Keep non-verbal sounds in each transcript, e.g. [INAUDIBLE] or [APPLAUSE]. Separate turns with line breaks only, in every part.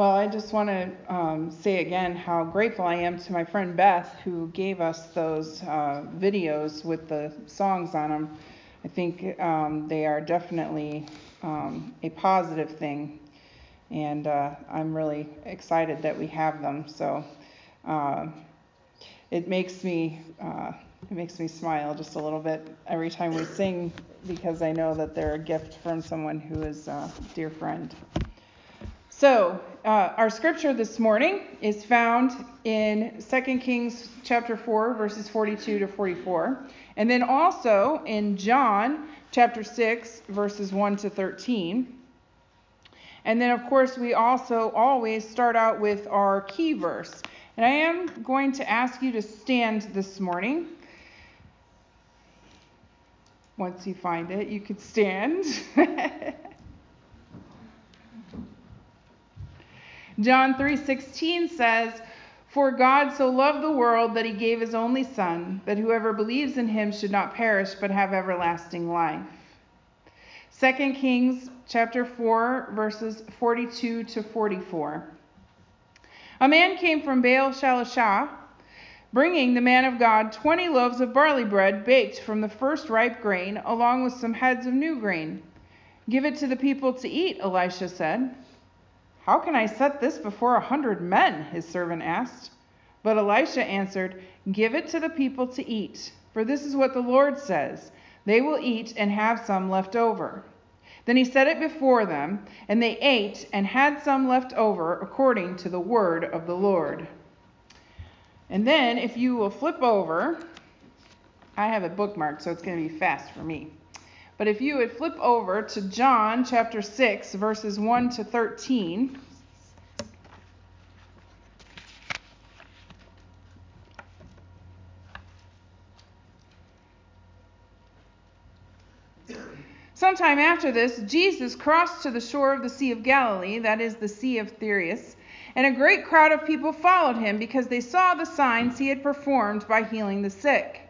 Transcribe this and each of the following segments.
Well, I just want to um, say again how grateful I am to my friend Beth who gave us those uh, videos with the songs on them. I think um, they are definitely um, a positive thing, and uh, I'm really excited that we have them. So uh, it makes me uh, it makes me smile just a little bit every time we sing because I know that they're a gift from someone who is a dear friend. So, uh, our scripture this morning is found in 2 Kings chapter 4, verses 42 to 44, and then also in John chapter 6, verses 1 to 13. And then, of course, we also always start out with our key verse. And I am going to ask you to stand this morning. Once you find it, you could stand. [LAUGHS] John 3:16 says, "For God so loved the world that he gave his only son, that whoever believes in him should not perish but have everlasting life." 2 Kings chapter 4 verses 42 to 44. A man came from Baal Shalishah, bringing the man of God 20 loaves of barley bread baked from the first ripe grain, along with some heads of new grain. Give it to the people to eat, Elisha said. How can I set this before a hundred men? his servant asked. But Elisha answered, Give it to the people to eat, for this is what the Lord says They will eat and have some left over. Then he set it before them, and they ate and had some left over according to the word of the Lord. And then, if you will flip over, I have it bookmarked, so it's going to be fast for me. But if you would flip over to John chapter 6, verses 1 to 13. Sometime after this, Jesus crossed to the shore of the Sea of Galilee, that is the Sea of Tiberias, and a great crowd of people followed him because they saw the signs he had performed by healing the sick.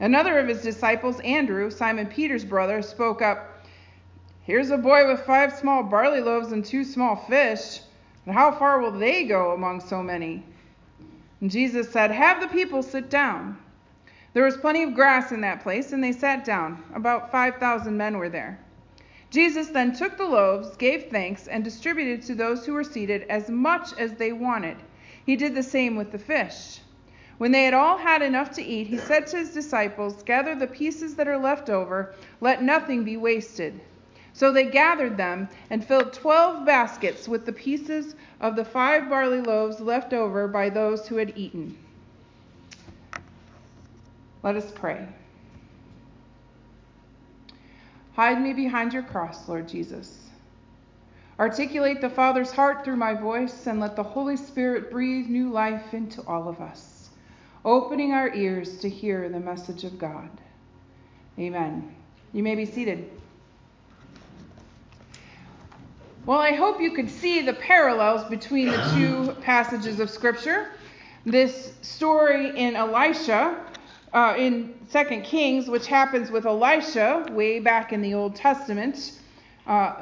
Another of his disciples, Andrew, Simon Peter's brother, spoke up Here's a boy with five small barley loaves and two small fish. But how far will they go among so many? And Jesus said, Have the people sit down. There was plenty of grass in that place, and they sat down. About 5,000 men were there. Jesus then took the loaves, gave thanks, and distributed to those who were seated as much as they wanted. He did the same with the fish. When they had all had enough to eat, he said to his disciples, Gather the pieces that are left over, let nothing be wasted. So they gathered them and filled twelve baskets with the pieces of the five barley loaves left over by those who had eaten. Let us pray. Hide me behind your cross, Lord Jesus. Articulate the Father's heart through my voice, and let the Holy Spirit breathe new life into all of us opening our ears to hear the message of God. Amen. You may be seated. Well, I hope you could see the parallels between the two passages of Scripture. This story in Elisha, uh, in 2 Kings, which happens with Elisha way back in the Old Testament, uh,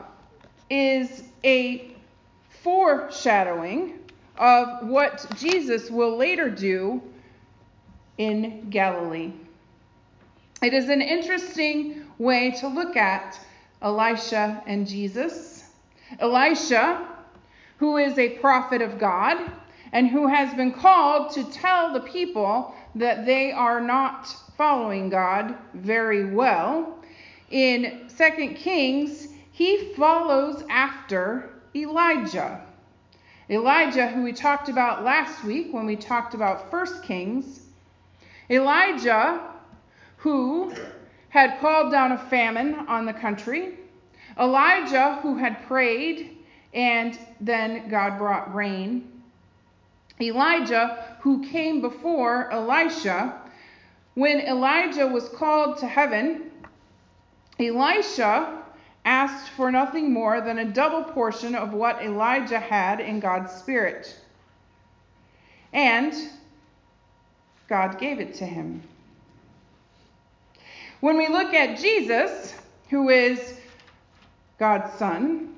is a foreshadowing of what Jesus will later do in Galilee. It is an interesting way to look at Elisha and Jesus. Elisha, who is a prophet of God and who has been called to tell the people that they are not following God very well. In 2 Kings, he follows after Elijah. Elijah, who we talked about last week when we talked about 1 Kings, Elijah, who had called down a famine on the country, Elijah, who had prayed and then God brought rain, Elijah, who came before Elisha. When Elijah was called to heaven, Elisha asked for nothing more than a double portion of what Elijah had in God's Spirit. And God gave it to him. When we look at Jesus, who is God's Son,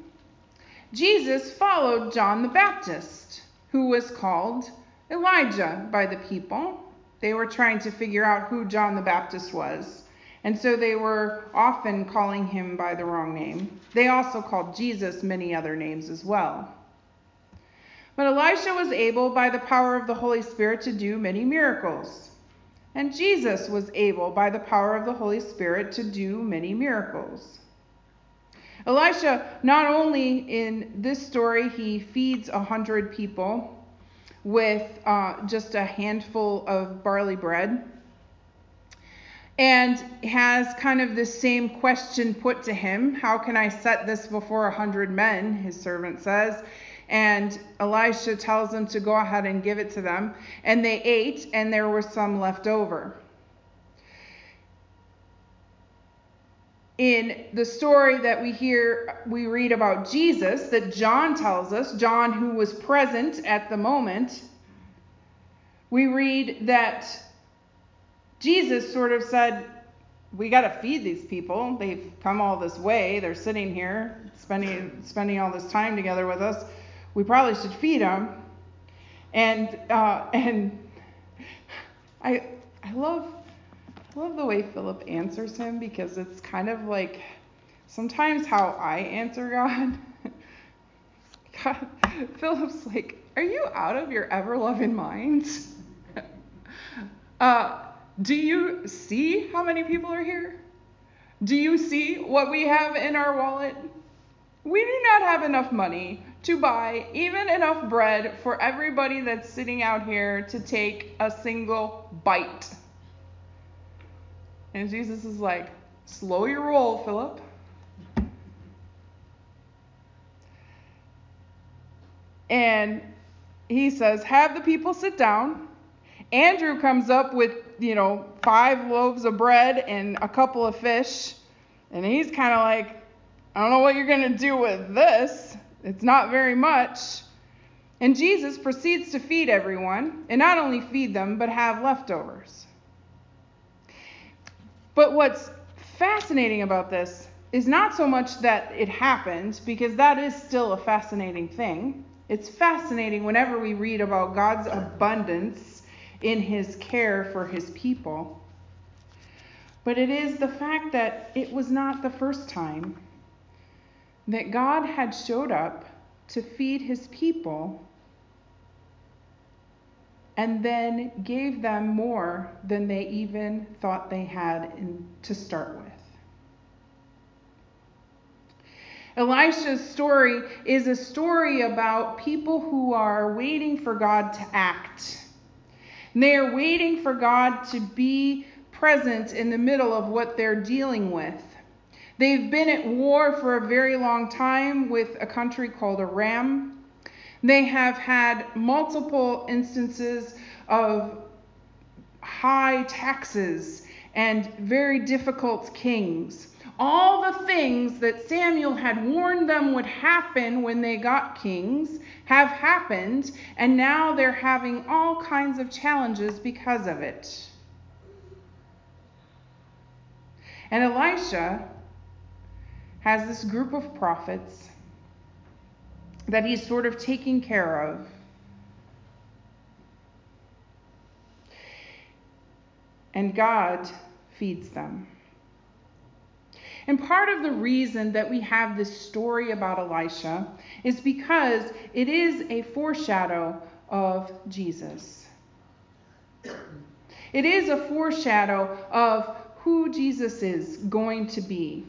Jesus followed John the Baptist, who was called Elijah by the people. They were trying to figure out who John the Baptist was. And so they were often calling him by the wrong name. They also called Jesus many other names as well. But Elisha was able, by the power of the Holy Spirit, to do many miracles. And Jesus was able, by the power of the Holy Spirit, to do many miracles. Elisha, not only in this story, he feeds a hundred people with uh, just a handful of barley bread and has kind of the same question put to him How can I set this before a hundred men? His servant says. And Elisha tells them to go ahead and give it to them. And they ate, and there was some left over. In the story that we hear, we read about Jesus, that John tells us, John who was present at the moment, we read that Jesus sort of said, We got to feed these people. They've come all this way. They're sitting here spending, spending all this time together with us. We probably should feed them. And, uh, [LAUGHS] and I, I love, I love the way Philip answers him because it's kind of like sometimes how I answer God. [LAUGHS] God Philip's like, Are you out of your ever loving mind? [LAUGHS] uh, do you see how many people are here? Do you see what we have in our wallet? We do not have enough money to buy even enough bread for everybody that's sitting out here to take a single bite. And Jesus is like, slow your roll, Philip. And he says, have the people sit down. Andrew comes up with you know, five loaves of bread and a couple of fish. And he's kind of like, I don't know what you're going to do with this. It's not very much. And Jesus proceeds to feed everyone, and not only feed them, but have leftovers. But what's fascinating about this is not so much that it happened, because that is still a fascinating thing. It's fascinating whenever we read about God's abundance in his care for his people. But it is the fact that it was not the first time that God had showed up to feed his people and then gave them more than they even thought they had in, to start with. Elisha's story is a story about people who are waiting for God to act they are waiting for God to be present in the middle of what they're dealing with. They've been at war for a very long time with a country called Aram. They have had multiple instances of high taxes and very difficult kings. All the things that Samuel had warned them would happen when they got kings have happened, and now they're having all kinds of challenges because of it. And Elisha has this group of prophets that he's sort of taking care of. And God feeds them. And part of the reason that we have this story about Elisha is because it is a foreshadow of Jesus. It is a foreshadow of who Jesus is going to be.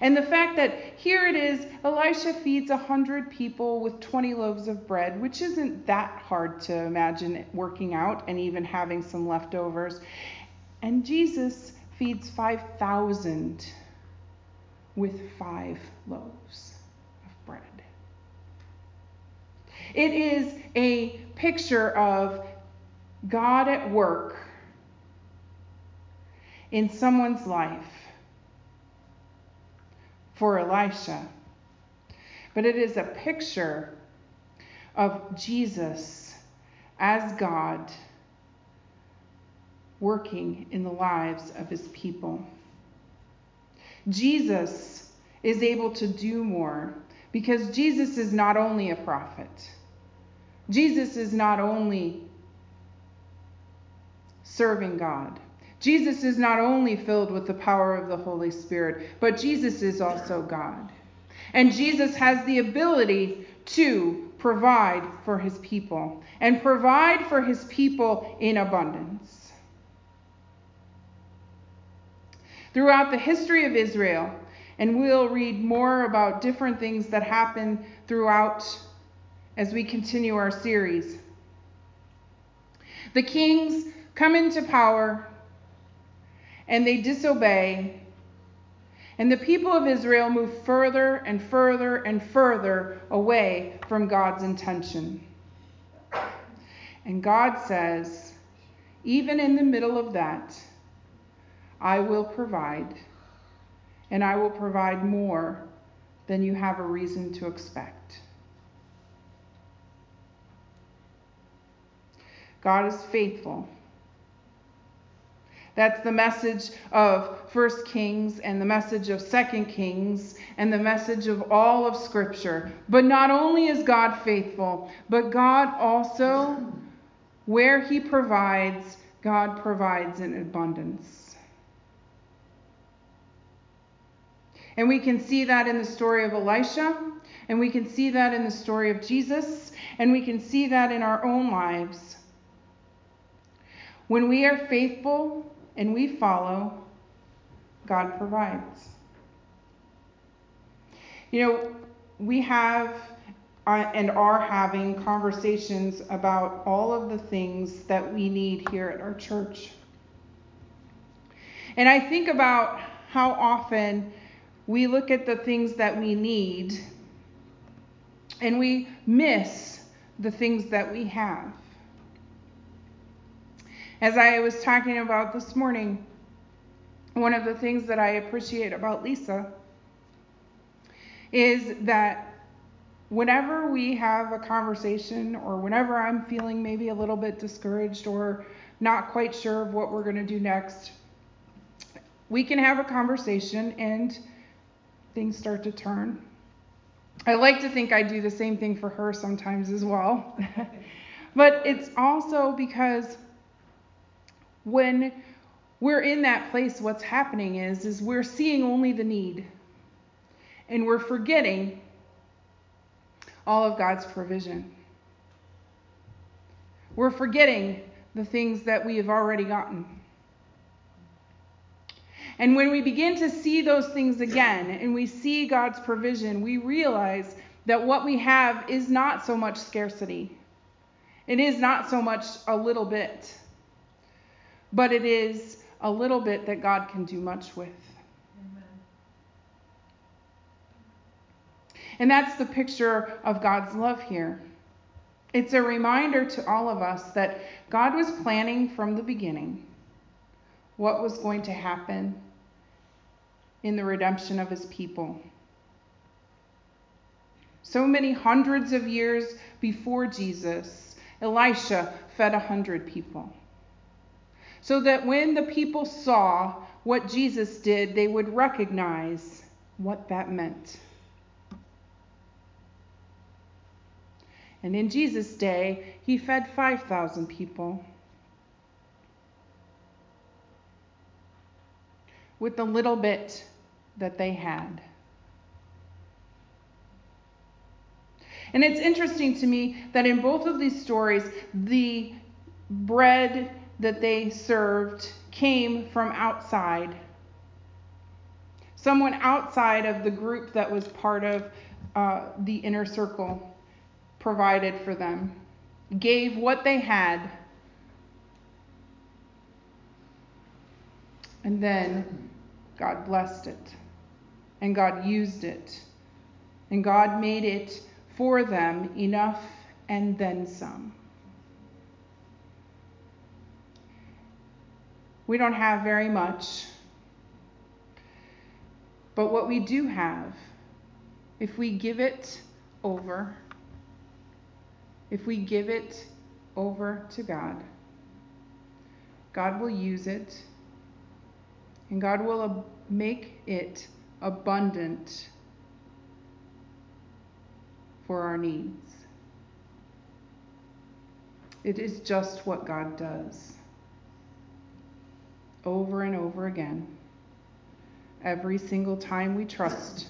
And the fact that here it is, Elisha feeds a hundred people with 20 loaves of bread, which isn't that hard to imagine working out and even having some leftovers. And Jesus feeds 5,000 with five loaves of bread. It is a picture of God at work in someone's life for Elisha, but it is a picture of Jesus as God working in the lives of his people. Jesus is able to do more because Jesus is not only a prophet, Jesus is not only serving God. Jesus is not only filled with the power of the Holy Spirit, but Jesus is also God. And Jesus has the ability to provide for his people and provide for his people in abundance. Throughout the history of Israel, and we'll read more about different things that happen throughout as we continue our series. The kings come into power and they disobey. And the people of Israel move further and further and further away from God's intention. And God says, even in the middle of that, I will provide, and I will provide more than you have a reason to expect. God is faithful. That's the message of First Kings and the message of Second Kings and the message of all of Scripture. But not only is God faithful, but God also, where He provides, God provides in abundance. And we can see that in the story of Elisha, and we can see that in the story of Jesus, and we can see that in our own lives. When we are faithful and we follow, God provides. You know, we have uh, and are having conversations about all of the things that we need here at our church. And I think about how often we look at the things that we need and we miss the things that we have. As I was talking about this morning, one of the things that I appreciate about Lisa is that whenever we have a conversation or whenever I'm feeling maybe a little bit discouraged or not quite sure of what we're going to do next, we can have a conversation and things start to turn. I like to think I do the same thing for her sometimes as well. [LAUGHS] but it's also because when we're in that place, what's happening is, is we're seeing only the need. And we're forgetting all of God's provision. We're forgetting the things that we have already gotten. And when we begin to see those things again and we see God's provision, we realize that what we have is not so much scarcity. It is not so much a little bit but it is a little bit that God can do much with. Amen. And that's the picture of God's love here. It's a reminder to all of us that God was planning from the beginning what was going to happen in the redemption of his people. So many hundreds of years before Jesus, Elisha fed a hundred people so that when the people saw what Jesus did, they would recognize what that meant. And in Jesus' day, he fed 5,000 people with the little bit that they had. And it's interesting to me that in both of these stories, the bread that they served came from outside. Someone outside of the group that was part of uh, the inner circle provided for them, gave what they had, and then God blessed it, and God used it, and God made it for them enough and then some. We don't have very much. But what we do have, if we give it over, if we give it over to God, God will use it and God will make it abundant for our needs. It is just what God does. Over and over again. Every single time we trust,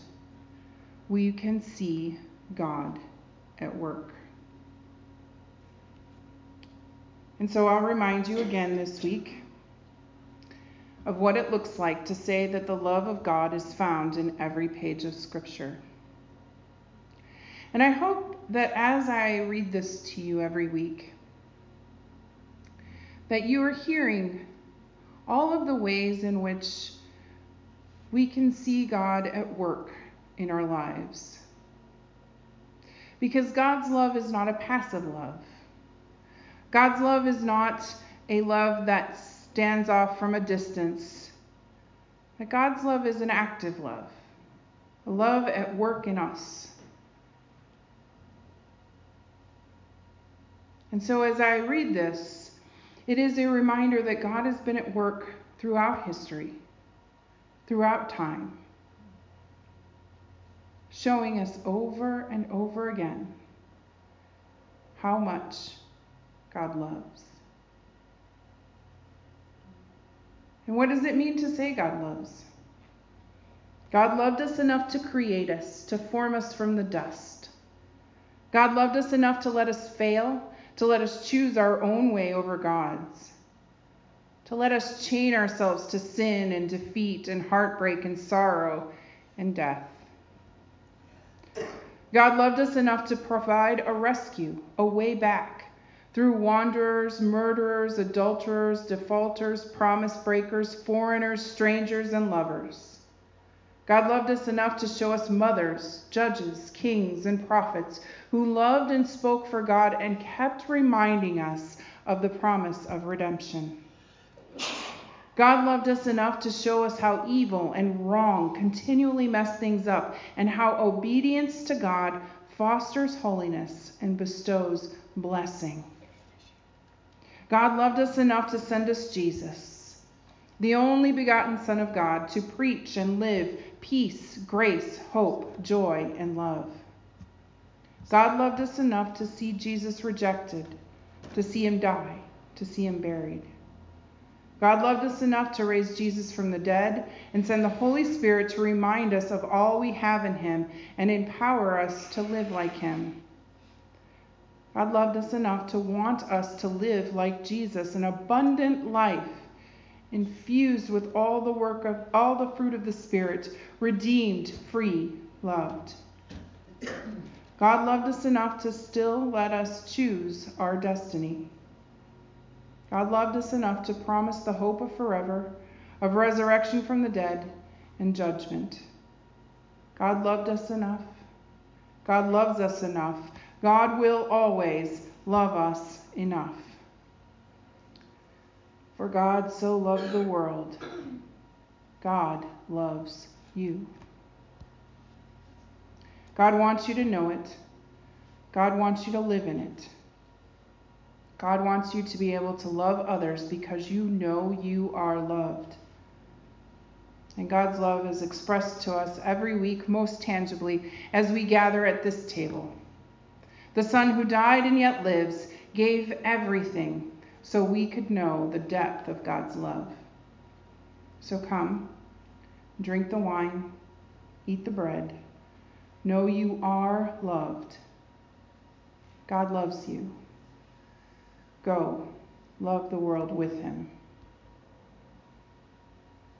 we can see God at work. And so I'll remind you again this week of what it looks like to say that the love of God is found in every page of Scripture. And I hope that as I read this to you every week, that you are hearing all of the ways in which we can see God at work in our lives. Because God's love is not a passive love. God's love is not a love that stands off from a distance. But God's love is an active love, a love at work in us. And so as I read this, it is a reminder that God has been at work throughout history, throughout time, showing us over and over again how much God loves. And what does it mean to say God loves? God loved us enough to create us, to form us from the dust. God loved us enough to let us fail, to let us choose our own way over God's, to let us chain ourselves to sin and defeat and heartbreak and sorrow and death. God loved us enough to provide a rescue, a way back, through wanderers, murderers, adulterers, defaulters, promise breakers, foreigners, strangers, and lovers. God loved us enough to show us mothers, judges, kings, and prophets who loved and spoke for God and kept reminding us of the promise of redemption. God loved us enough to show us how evil and wrong continually mess things up and how obedience to God fosters holiness and bestows blessing. God loved us enough to send us Jesus, the only begotten Son of God, to preach and live peace, grace, hope, joy, and love. God loved us enough to see Jesus rejected, to see him die, to see him buried. God loved us enough to raise Jesus from the dead and send the Holy Spirit to remind us of all we have in him and empower us to live like him. God loved us enough to want us to live like Jesus, an abundant life, infused with all the work of all the fruit of the Spirit, redeemed, free, loved. God loved us enough to still let us choose our destiny. God loved us enough to promise the hope of forever, of resurrection from the dead, and judgment. God loved us enough. God loves us enough God will always love us enough. For God so loved the world, God loves you. God wants you to know it. God wants you to live in it. God wants you to be able to love others because you know you are loved. And God's love is expressed to us every week most tangibly as we gather at this table. The Son who died and yet lives gave everything so we could know the depth of God's love. So come, drink the wine, eat the bread. Know you are loved. God loves you. Go, love the world with him.